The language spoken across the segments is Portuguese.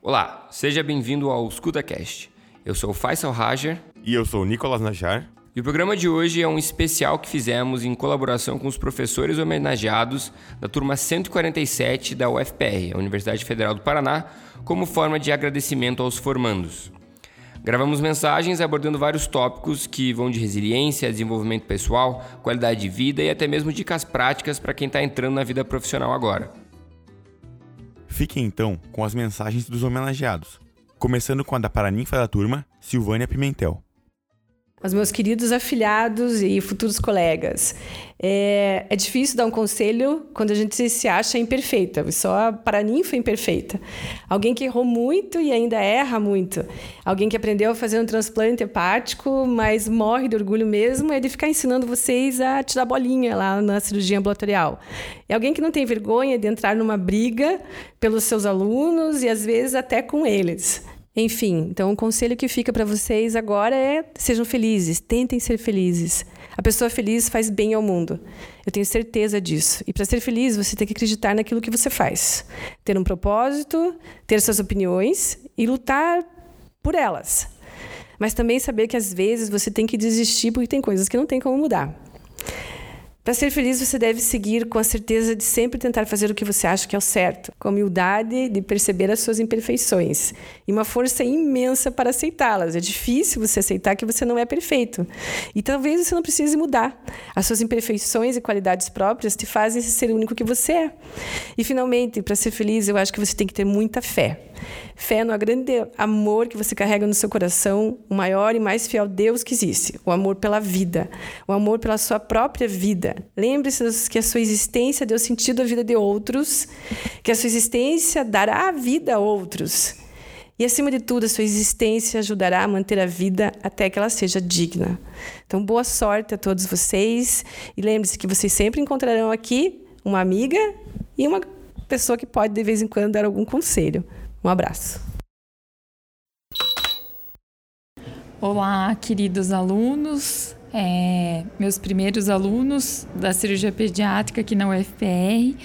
Olá, seja bem-vindo ao ScutaCast. Eu sou o Faisal Rajer. E eu sou o Nicolas Najar. E o programa de hoje é um especial que fizemos em colaboração com os professores homenageados da turma 147 da UFPR, a Universidade Federal do Paraná, como forma de agradecimento aos formandos. Gravamos mensagens abordando vários tópicos que vão de resiliência, desenvolvimento pessoal, qualidade de vida e até mesmo dicas práticas para quem está entrando na vida profissional agora. Fiquem então com as mensagens dos homenageados, começando com a da paraninfa da turma, Silvânia Pimentel aos meus queridos afiliados e futuros colegas. É, é, difícil dar um conselho quando a gente se acha imperfeita, só a paraninfa é imperfeita. Alguém que errou muito e ainda erra muito. Alguém que aprendeu a fazer um transplante hepático, mas morre de orgulho mesmo, é de ficar ensinando vocês a tirar bolinha lá na cirurgia ambulatorial. É alguém que não tem vergonha de entrar numa briga pelos seus alunos e às vezes até com eles. Enfim, então o conselho que fica para vocês agora é sejam felizes, tentem ser felizes. A pessoa feliz faz bem ao mundo. Eu tenho certeza disso. E para ser feliz, você tem que acreditar naquilo que você faz. Ter um propósito, ter suas opiniões e lutar por elas. Mas também saber que às vezes você tem que desistir porque tem coisas que não tem como mudar. Para ser feliz, você deve seguir com a certeza de sempre tentar fazer o que você acha que é o certo, com a humildade de perceber as suas imperfeições e uma força imensa para aceitá-las. É difícil você aceitar que você não é perfeito. E talvez você não precise mudar. As suas imperfeições e qualidades próprias te fazem ser o único que você é. E finalmente, para ser feliz, eu acho que você tem que ter muita fé. Fé no grande amor que você carrega no seu coração, o maior e mais fiel Deus que existe, o amor pela vida, o amor pela sua própria vida. Lembre-se que a sua existência deu sentido à vida de outros, que a sua existência dará vida a outros. E acima de tudo, a sua existência ajudará a manter a vida até que ela seja digna. Então, boa sorte a todos vocês e lembre-se que vocês sempre encontrarão aqui uma amiga e uma pessoa que pode de vez em quando dar algum conselho. Um abraço. Olá, queridos alunos, é, meus primeiros alunos da cirurgia pediátrica aqui na UFPR,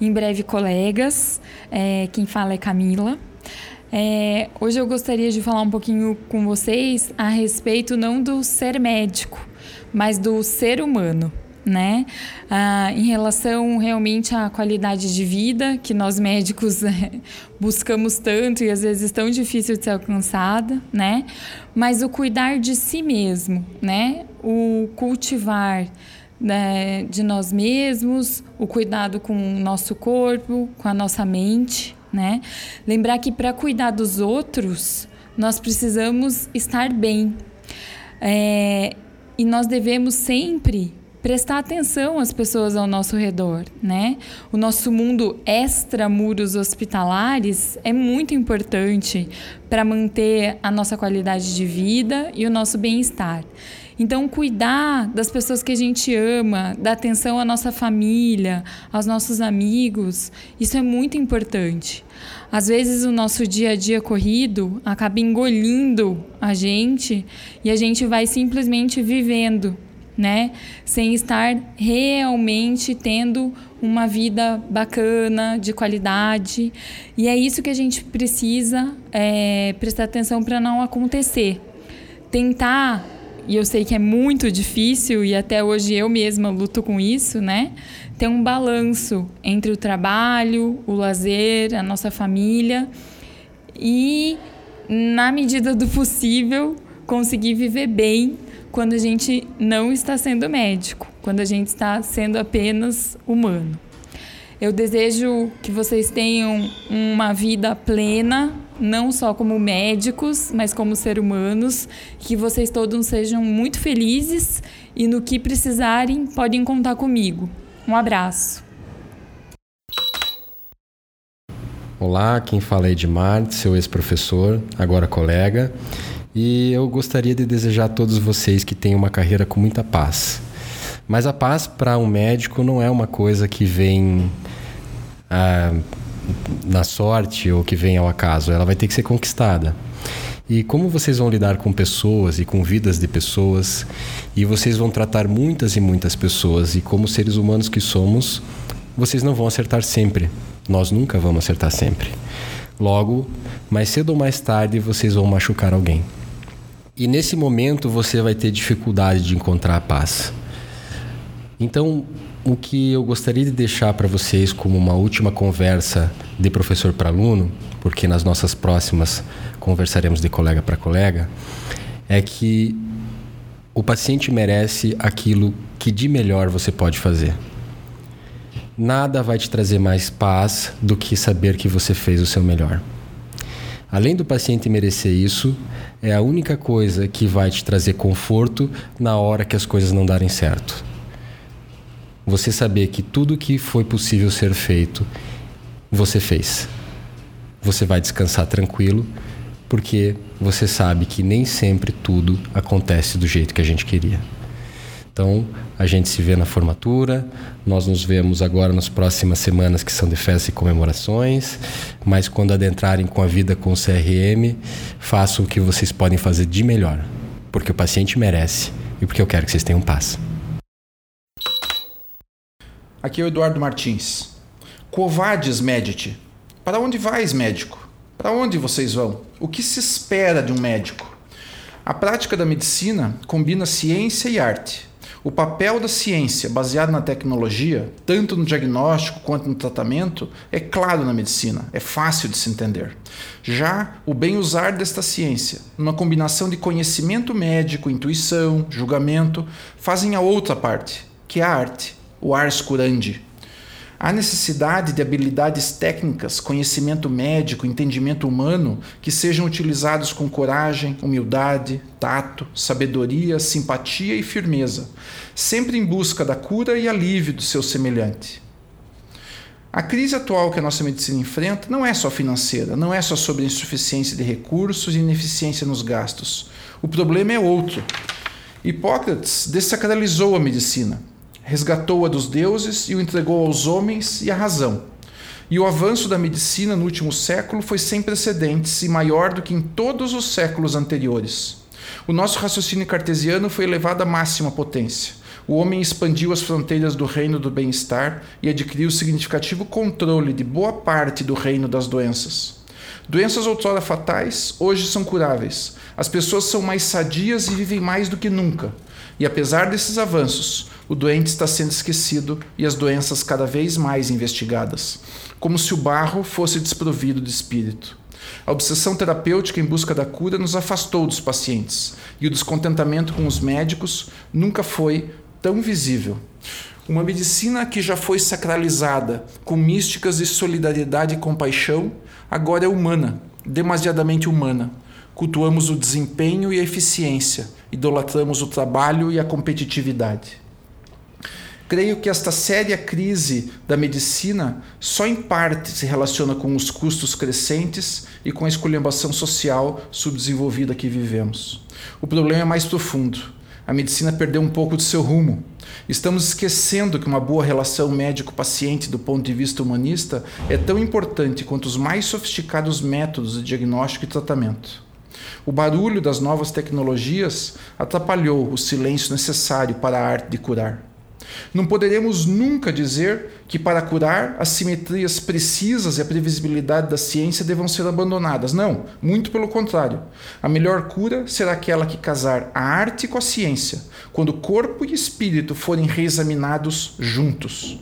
em breve colegas. É, quem fala é Camila. É, hoje eu gostaria de falar um pouquinho com vocês a respeito não do ser médico, mas do ser humano né? Ah, em relação realmente à qualidade de vida que nós médicos é, buscamos tanto e às vezes tão difícil de ser alcançada, né? Mas o cuidar de si mesmo, né? O cultivar né, de nós mesmos, o cuidado com o nosso corpo, com a nossa mente, né? Lembrar que para cuidar dos outros nós precisamos estar bem. É, e nós devemos sempre prestar atenção às pessoas ao nosso redor, né? O nosso mundo extra muros hospitalares é muito importante para manter a nossa qualidade de vida e o nosso bem-estar. Então, cuidar das pessoas que a gente ama, dar atenção à nossa família, aos nossos amigos, isso é muito importante. Às vezes, o nosso dia a dia corrido acaba engolindo a gente e a gente vai simplesmente vivendo né? Sem estar realmente tendo uma vida bacana, de qualidade. E é isso que a gente precisa é, prestar atenção para não acontecer. Tentar, e eu sei que é muito difícil, e até hoje eu mesma luto com isso, né? Ter um balanço entre o trabalho, o lazer, a nossa família e, na medida do possível, conseguir viver bem quando a gente não está sendo médico, quando a gente está sendo apenas humano. Eu desejo que vocês tenham uma vida plena, não só como médicos, mas como seres humanos, que vocês todos sejam muito felizes e no que precisarem podem contar comigo. Um abraço. Olá, quem fala é Edmar, seu ex-professor, agora colega. E eu gostaria de desejar a todos vocês que tenham uma carreira com muita paz. Mas a paz para um médico não é uma coisa que vem ah, na sorte ou que vem ao acaso. Ela vai ter que ser conquistada. E como vocês vão lidar com pessoas e com vidas de pessoas, e vocês vão tratar muitas e muitas pessoas, e como seres humanos que somos, vocês não vão acertar sempre. Nós nunca vamos acertar sempre. Logo, mais cedo ou mais tarde, vocês vão machucar alguém. E nesse momento você vai ter dificuldade de encontrar a paz. Então, o que eu gostaria de deixar para vocês como uma última conversa de professor para aluno, porque nas nossas próximas conversaremos de colega para colega, é que o paciente merece aquilo que de melhor você pode fazer. Nada vai te trazer mais paz do que saber que você fez o seu melhor. Além do paciente merecer isso, é a única coisa que vai te trazer conforto na hora que as coisas não darem certo. Você saber que tudo que foi possível ser feito, você fez. Você vai descansar tranquilo, porque você sabe que nem sempre tudo acontece do jeito que a gente queria. Então, a gente se vê na formatura, nós nos vemos agora nas próximas semanas que são de festas e comemorações, mas quando adentrarem com a vida com o CRM, façam o que vocês podem fazer de melhor, porque o paciente merece e porque eu quero que vocês tenham paz. Aqui é o Eduardo Martins. Covades Medite. Para onde vais, médico? Para onde vocês vão? O que se espera de um médico? A prática da medicina combina ciência e arte. O papel da ciência, baseado na tecnologia, tanto no diagnóstico quanto no tratamento, é claro na medicina, é fácil de se entender. Já o bem usar desta ciência, numa combinação de conhecimento médico, intuição, julgamento, fazem a outra parte, que é a arte, o ars curandi. Há necessidade de habilidades técnicas, conhecimento médico, entendimento humano que sejam utilizados com coragem, humildade, tato, sabedoria, simpatia e firmeza, sempre em busca da cura e alívio do seu semelhante. A crise atual que a nossa medicina enfrenta não é só financeira, não é só sobre insuficiência de recursos e ineficiência nos gastos. O problema é outro. Hipócrates desacralizou a medicina resgatou-a dos deuses e o entregou aos homens e à razão. E o avanço da medicina no último século foi sem precedentes e maior do que em todos os séculos anteriores. O nosso raciocínio cartesiano foi elevado à máxima potência. O homem expandiu as fronteiras do reino do bem-estar e adquiriu significativo controle de boa parte do reino das doenças. Doenças outrora fatais, hoje são curáveis. As pessoas são mais sadias e vivem mais do que nunca. E apesar desses avanços, o doente está sendo esquecido e as doenças cada vez mais investigadas, como se o barro fosse desprovido de espírito. A obsessão terapêutica em busca da cura nos afastou dos pacientes e o descontentamento com os médicos nunca foi tão visível. Uma medicina que já foi sacralizada com místicas de solidariedade e compaixão, agora é humana, demasiadamente humana. Cultuamos o desempenho e a eficiência, idolatramos o trabalho e a competitividade. Creio que esta séria crise da medicina só em parte se relaciona com os custos crescentes e com a esculhambação social subdesenvolvida que vivemos. O problema é mais profundo. A medicina perdeu um pouco de seu rumo. Estamos esquecendo que uma boa relação médico-paciente do ponto de vista humanista é tão importante quanto os mais sofisticados métodos de diagnóstico e tratamento. O barulho das novas tecnologias atrapalhou o silêncio necessário para a arte de curar. Não poderemos nunca dizer que para curar as simetrias precisas e a previsibilidade da ciência devam ser abandonadas. Não, muito pelo contrário. A melhor cura será aquela que casar a arte com a ciência, quando corpo e espírito forem reexaminados juntos.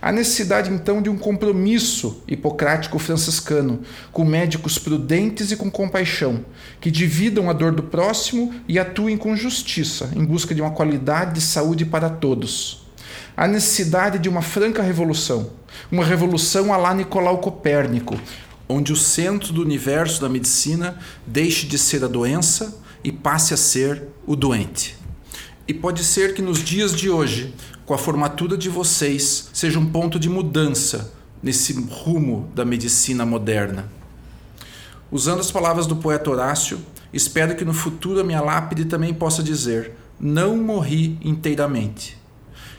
Há necessidade então de um compromisso hipocrático franciscano com médicos prudentes e com compaixão, que dividam a dor do próximo e atuem com justiça em busca de uma qualidade de saúde para todos a necessidade de uma franca revolução, uma revolução a lá Nicolau Copérnico, onde o centro do universo da medicina deixe de ser a doença e passe a ser o doente. E pode ser que nos dias de hoje, com a formatura de vocês, seja um ponto de mudança nesse rumo da medicina moderna. Usando as palavras do poeta Horácio, espero que no futuro a minha lápide também possa dizer: Não morri inteiramente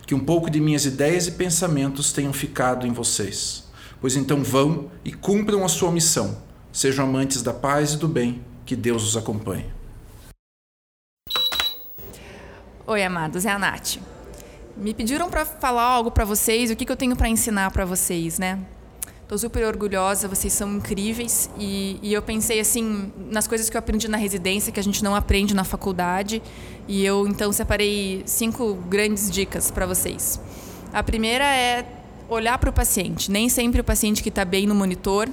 que um pouco de minhas ideias e pensamentos tenham ficado em vocês. Pois então vão e cumpram a sua missão. Sejam amantes da paz e do bem. Que Deus os acompanhe. Oi, amados, é a Nath. Me pediram para falar algo para vocês, o que, que eu tenho para ensinar para vocês, né? Estou super orgulhosa, vocês são incríveis. E, e, eu pensei assim nas coisas que eu aprendi na residência, que a gente não aprende na faculdade. E eu então separei cinco grandes dicas para vocês. A primeira é olhar para o paciente. Nem sempre o paciente que está bem no monitor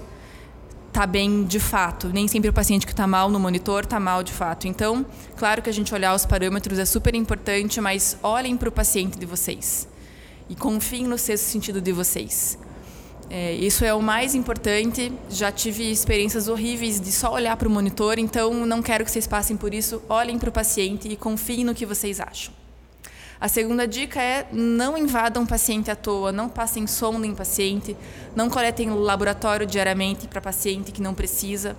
está bem de fato. Nem sempre o paciente que está mal no monitor está mal de fato. Então, claro que a gente olhar os parâmetros é super importante, mas olhem para o paciente de vocês e confiem no sexto sentido de vocês. É, isso é o mais importante. Já tive experiências horríveis de só olhar para o monitor, então não quero que vocês passem por isso. Olhem para o paciente e confiem no que vocês acham. A segunda dica é não invadam paciente à toa, não passem sonda em paciente, não coletem laboratório diariamente para paciente que não precisa.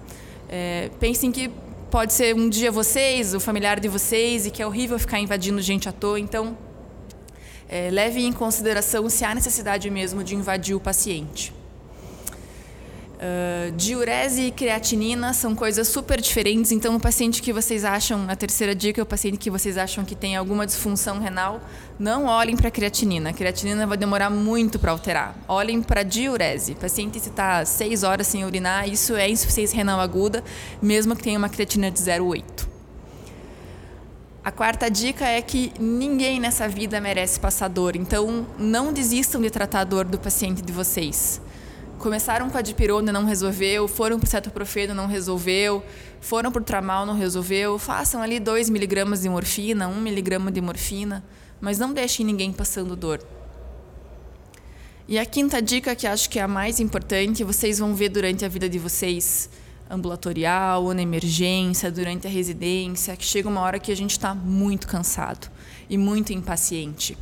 É, pensem que pode ser um dia vocês, o familiar de vocês, e que é horrível ficar invadindo gente à toa, então é, leve em consideração se há necessidade mesmo de invadir o paciente. Uh, diurese e creatinina são coisas super diferentes, então o paciente que vocês acham, a terceira dica é o paciente que vocês acham que tem alguma disfunção renal, não olhem para a creatinina. A creatinina vai demorar muito para alterar. Olhem para a diurese. O paciente se está seis horas sem urinar, isso é insuficiência renal aguda, mesmo que tenha uma creatina de 0,8. A quarta dica é que ninguém nessa vida merece passar dor, então não desistam de tratar a dor do paciente de vocês. Começaram com a dipirona, não resolveu, foram para o cetoprofeno, não resolveu, foram para o tramal, não resolveu, façam ali 2 miligramas de morfina, 1 um miligrama de morfina, mas não deixem ninguém passando dor. E a quinta dica, que acho que é a mais importante, vocês vão ver durante a vida de vocês, ambulatorial ou na emergência, durante a residência, que chega uma hora que a gente está muito cansado e muito impaciente.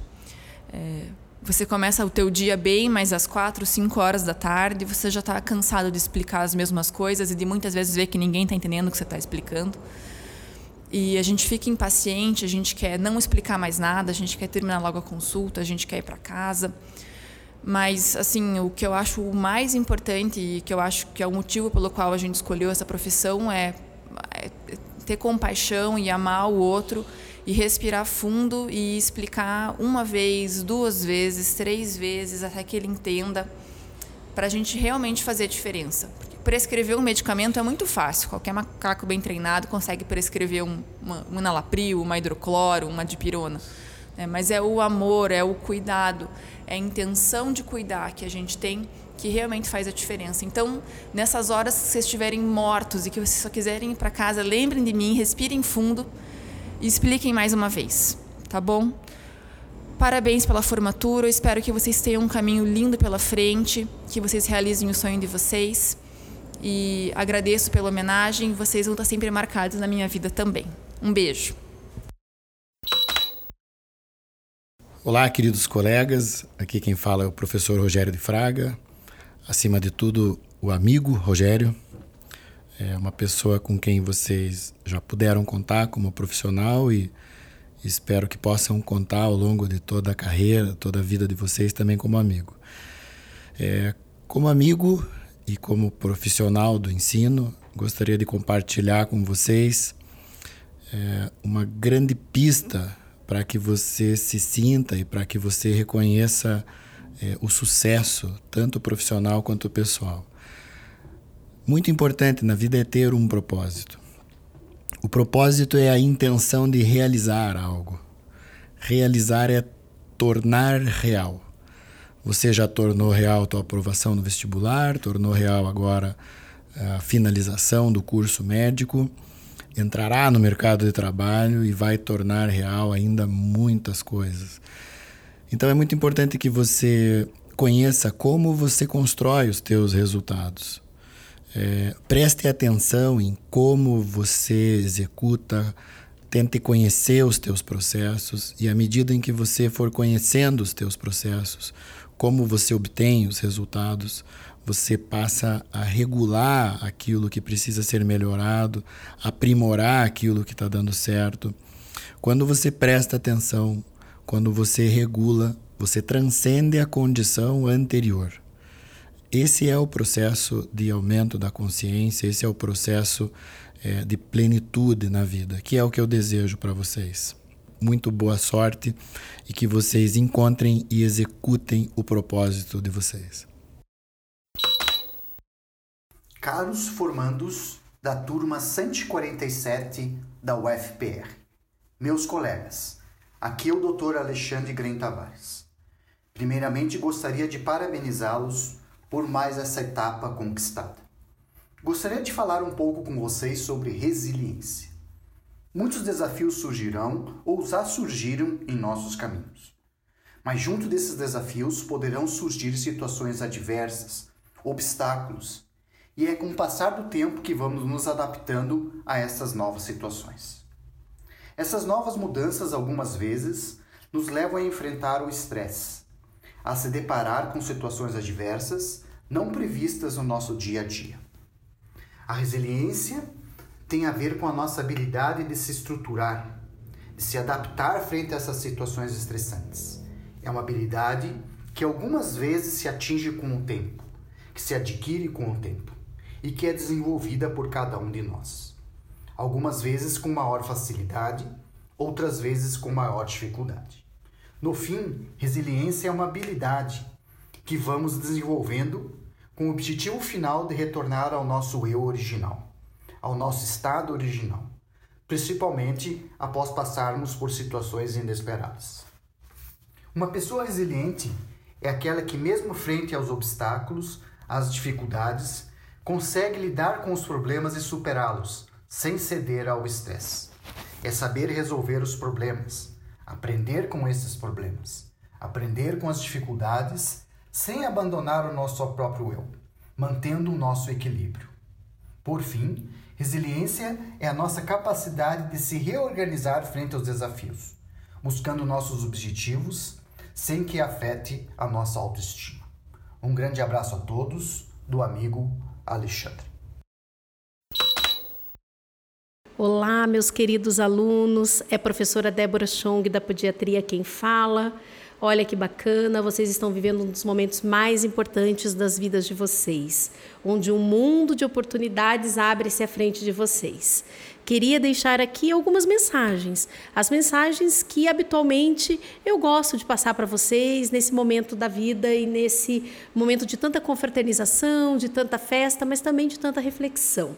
É, você começa o teu dia bem, mas às quatro, cinco horas da tarde você já está cansado de explicar as mesmas coisas e de muitas vezes ver que ninguém está entendendo o que você está explicando. E a gente fica impaciente, a gente quer não explicar mais nada, a gente quer terminar logo a consulta, a gente quer ir para casa. Mas, assim, o que eu acho o mais importante e que eu acho que é o motivo pelo qual a gente escolheu essa profissão é, é ter compaixão e amar o outro e respirar fundo e explicar uma vez, duas vezes, três vezes, até que ele entenda, para a gente realmente fazer a diferença. Porque prescrever um medicamento é muito fácil, qualquer macaco bem treinado consegue prescrever um, uma, um enalapril, uma hidrocloro, uma dipirona. É, mas é o amor, é o cuidado é a intenção de cuidar que a gente tem que realmente faz a diferença. Então, nessas horas que vocês estiverem mortos e que vocês só quiserem ir para casa, lembrem de mim, respirem fundo e expliquem mais uma vez, tá bom? Parabéns pela formatura, espero que vocês tenham um caminho lindo pela frente, que vocês realizem o sonho de vocês. E agradeço pela homenagem, vocês vão estar sempre marcados na minha vida também. Um beijo. Olá, queridos colegas. Aqui quem fala é o professor Rogério de Fraga. Acima de tudo, o amigo Rogério. É uma pessoa com quem vocês já puderam contar como profissional e espero que possam contar ao longo de toda a carreira, toda a vida de vocês também como amigo. É, como amigo e como profissional do ensino, gostaria de compartilhar com vocês é, uma grande pista para que você se sinta e para que você reconheça é, o sucesso, tanto profissional quanto pessoal. Muito importante na vida é ter um propósito. O propósito é a intenção de realizar algo. Realizar é tornar real. Você já tornou real a tua aprovação no vestibular, tornou real agora a finalização do curso médico entrará no mercado de trabalho e vai tornar real ainda muitas coisas. Então é muito importante que você conheça como você constrói os teus resultados. É, preste atenção em como você executa, tente conhecer os teus processos e à medida em que você for conhecendo os teus processos, como você obtém os resultados, você passa a regular aquilo que precisa ser melhorado, aprimorar aquilo que está dando certo. Quando você presta atenção, quando você regula, você transcende a condição anterior. Esse é o processo de aumento da consciência, esse é o processo é, de plenitude na vida, que é o que eu desejo para vocês. Muito boa sorte e que vocês encontrem e executem o propósito de vocês. Caros formandos da turma 147 da UFPR, meus colegas, aqui é o Dr. Alexandre Gren Tavares. Primeiramente, gostaria de parabenizá-los por mais essa etapa conquistada. Gostaria de falar um pouco com vocês sobre resiliência. Muitos desafios surgirão ou já surgiram em nossos caminhos. Mas junto desses desafios poderão surgir situações adversas, obstáculos, e é com o passar do tempo que vamos nos adaptando a essas novas situações. Essas novas mudanças, algumas vezes, nos levam a enfrentar o estresse, a se deparar com situações adversas não previstas no nosso dia a dia. A resiliência tem a ver com a nossa habilidade de se estruturar, de se adaptar frente a essas situações estressantes. É uma habilidade que algumas vezes se atinge com o tempo, que se adquire com o tempo e que é desenvolvida por cada um de nós. Algumas vezes com maior facilidade, outras vezes com maior dificuldade. No fim, resiliência é uma habilidade que vamos desenvolvendo com o objetivo final de retornar ao nosso eu original, ao nosso estado original, principalmente após passarmos por situações inesperadas. Uma pessoa resiliente é aquela que, mesmo frente aos obstáculos, às dificuldades, consegue lidar com os problemas e superá-los, sem ceder ao estresse. É saber resolver os problemas, aprender com esses problemas, aprender com as dificuldades, sem abandonar o nosso próprio eu, mantendo o nosso equilíbrio. Por fim, resiliência é a nossa capacidade de se reorganizar frente aos desafios, buscando nossos objetivos sem que afete a nossa autoestima. Um grande abraço a todos, do amigo Alexandre. Olá, meus queridos alunos. É a professora Débora Chong da Pediatria quem fala. Olha que bacana, vocês estão vivendo um dos momentos mais importantes das vidas de vocês, onde um mundo de oportunidades abre-se à frente de vocês. Queria deixar aqui algumas mensagens, as mensagens que habitualmente eu gosto de passar para vocês nesse momento da vida e nesse momento de tanta confraternização, de tanta festa, mas também de tanta reflexão.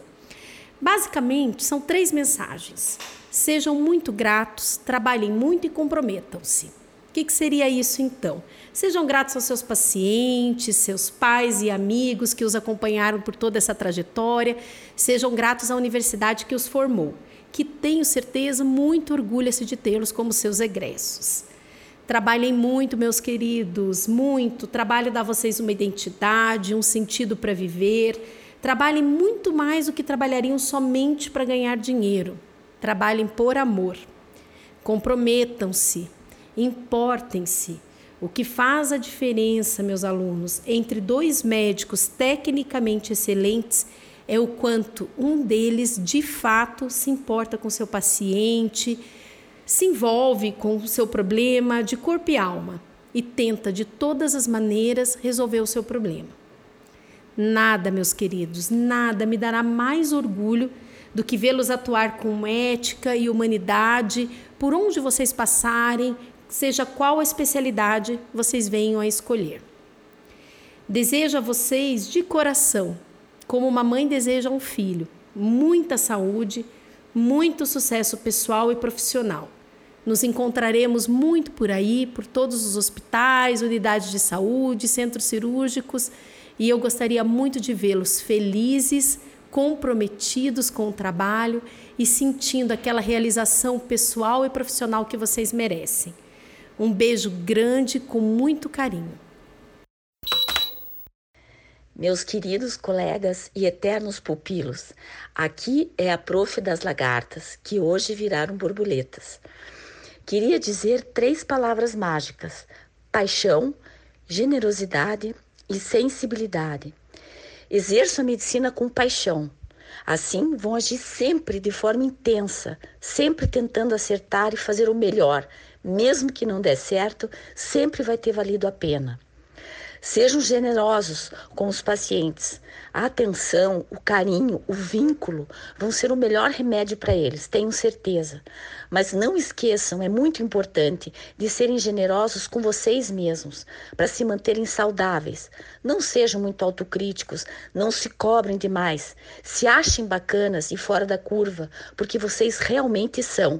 Basicamente, são três mensagens. Sejam muito gratos, trabalhem muito e comprometam-se que, que seria isso então? Sejam gratos aos seus pacientes, seus pais e amigos que os acompanharam por toda essa trajetória, sejam gratos à universidade que os formou, que tenho certeza muito orgulha-se de tê-los como seus egressos. Trabalhem muito, meus queridos, muito. Trabalho dá a vocês uma identidade, um sentido para viver. Trabalhem muito mais do que trabalhariam somente para ganhar dinheiro. Trabalhem por amor. Comprometam-se, Importem-se. O que faz a diferença, meus alunos, entre dois médicos tecnicamente excelentes é o quanto um deles de fato se importa com seu paciente, se envolve com o seu problema de corpo e alma e tenta de todas as maneiras resolver o seu problema. Nada, meus queridos, nada me dará mais orgulho do que vê-los atuar com ética e humanidade por onde vocês passarem, seja qual a especialidade vocês venham a escolher. Desejo a vocês de coração, como uma mãe deseja um filho, muita saúde, muito sucesso pessoal e profissional. Nos encontraremos muito por aí, por todos os hospitais, unidades de saúde, centros cirúrgicos, e eu gostaria muito de vê-los felizes, comprometidos com o trabalho e sentindo aquela realização pessoal e profissional que vocês merecem. Um beijo grande com muito carinho. Meus queridos colegas e eternos pupilos, aqui é a prof das lagartas, que hoje viraram borboletas. Queria dizer três palavras mágicas: paixão, generosidade e sensibilidade. Exerço a medicina com paixão. Assim, vão agir sempre de forma intensa, sempre tentando acertar e fazer o melhor, mesmo que não dê certo, sempre vai ter valido a pena. Sejam generosos com os pacientes. A atenção, o carinho, o vínculo vão ser o melhor remédio para eles, tenho certeza. Mas não esqueçam, é muito importante, de serem generosos com vocês mesmos, para se manterem saudáveis. Não sejam muito autocríticos, não se cobrem demais. Se achem bacanas e fora da curva, porque vocês realmente são.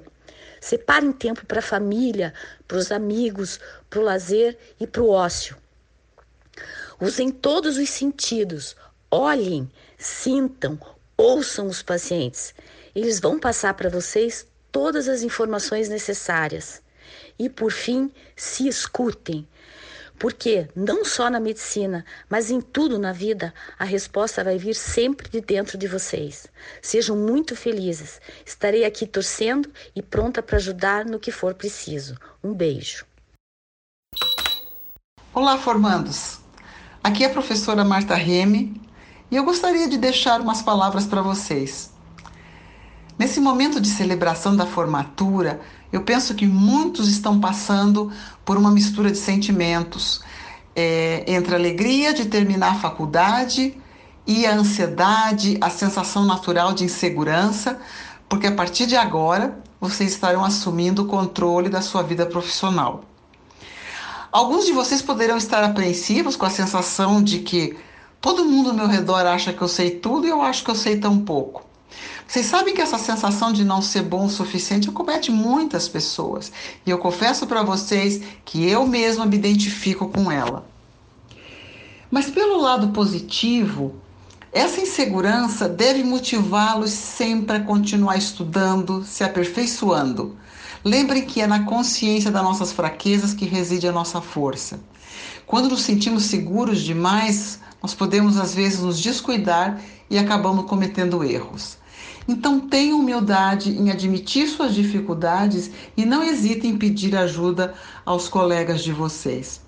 Separem tempo para a família, para os amigos, para o lazer e para o ócio. Usem todos os sentidos. Olhem, sintam, ouçam os pacientes. Eles vão passar para vocês todas as informações necessárias. E por fim, se escutem. Porque não só na medicina, mas em tudo na vida, a resposta vai vir sempre de dentro de vocês. Sejam muito felizes. Estarei aqui torcendo e pronta para ajudar no que for preciso. Um beijo. Olá, formandos. Aqui é a professora Marta Reme e eu gostaria de deixar umas palavras para vocês. Nesse momento de celebração da formatura, eu penso que muitos estão passando por uma mistura de sentimentos é, entre a alegria de terminar a faculdade e a ansiedade, a sensação natural de insegurança, porque a partir de agora vocês estarão assumindo o controle da sua vida profissional. Alguns de vocês poderão estar apreensivos com a sensação de que todo mundo ao meu redor acha que eu sei tudo e eu acho que eu sei tão pouco. Vocês sabem que essa sensação de não ser bom o suficiente acomete muitas pessoas. E eu confesso para vocês que eu mesma me identifico com ela. Mas pelo lado positivo, essa insegurança deve motivá-los sempre a continuar estudando, se aperfeiçoando. Lembrem que é na consciência das nossas fraquezas que reside a nossa força. Quando nos sentimos seguros demais, nós podemos às vezes nos descuidar e acabamos cometendo erros. Então tenham humildade em admitir suas dificuldades e não hesitem em pedir ajuda aos colegas de vocês.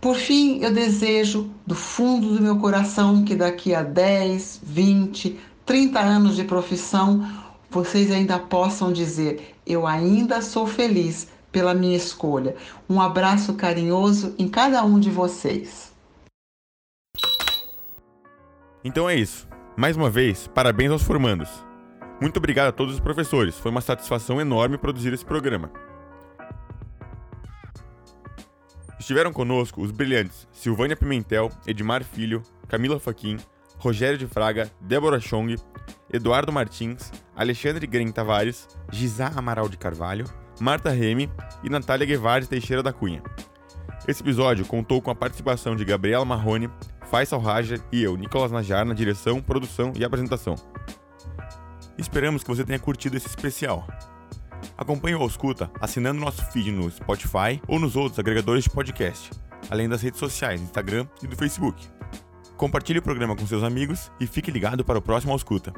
Por fim, eu desejo do fundo do meu coração que daqui a 10, 20, 30 anos de profissão vocês ainda possam dizer: Eu ainda sou feliz pela minha escolha. Um abraço carinhoso em cada um de vocês. Então é isso. Mais uma vez, parabéns aos formandos. Muito obrigado a todos os professores, foi uma satisfação enorme produzir esse programa. Estiveram conosco os brilhantes Silvânia Pimentel, Edmar Filho, Camila Faquin, Rogério de Fraga, Débora Chong, Eduardo Martins, Alexandre Gren Tavares, Gisá Amaral de Carvalho, Marta Remy e Natália Guevara Teixeira da Cunha. Esse episódio contou com a participação de Gabriela Marrone, Faisal Raja e eu, Nicolas Najar, na direção, produção e apresentação. Esperamos que você tenha curtido esse especial. Acompanhe o Ausculta assinando nosso feed no Spotify ou nos outros agregadores de podcast, além das redes sociais, Instagram e do Facebook. Compartilhe o programa com seus amigos e fique ligado para o próximo Ausculta.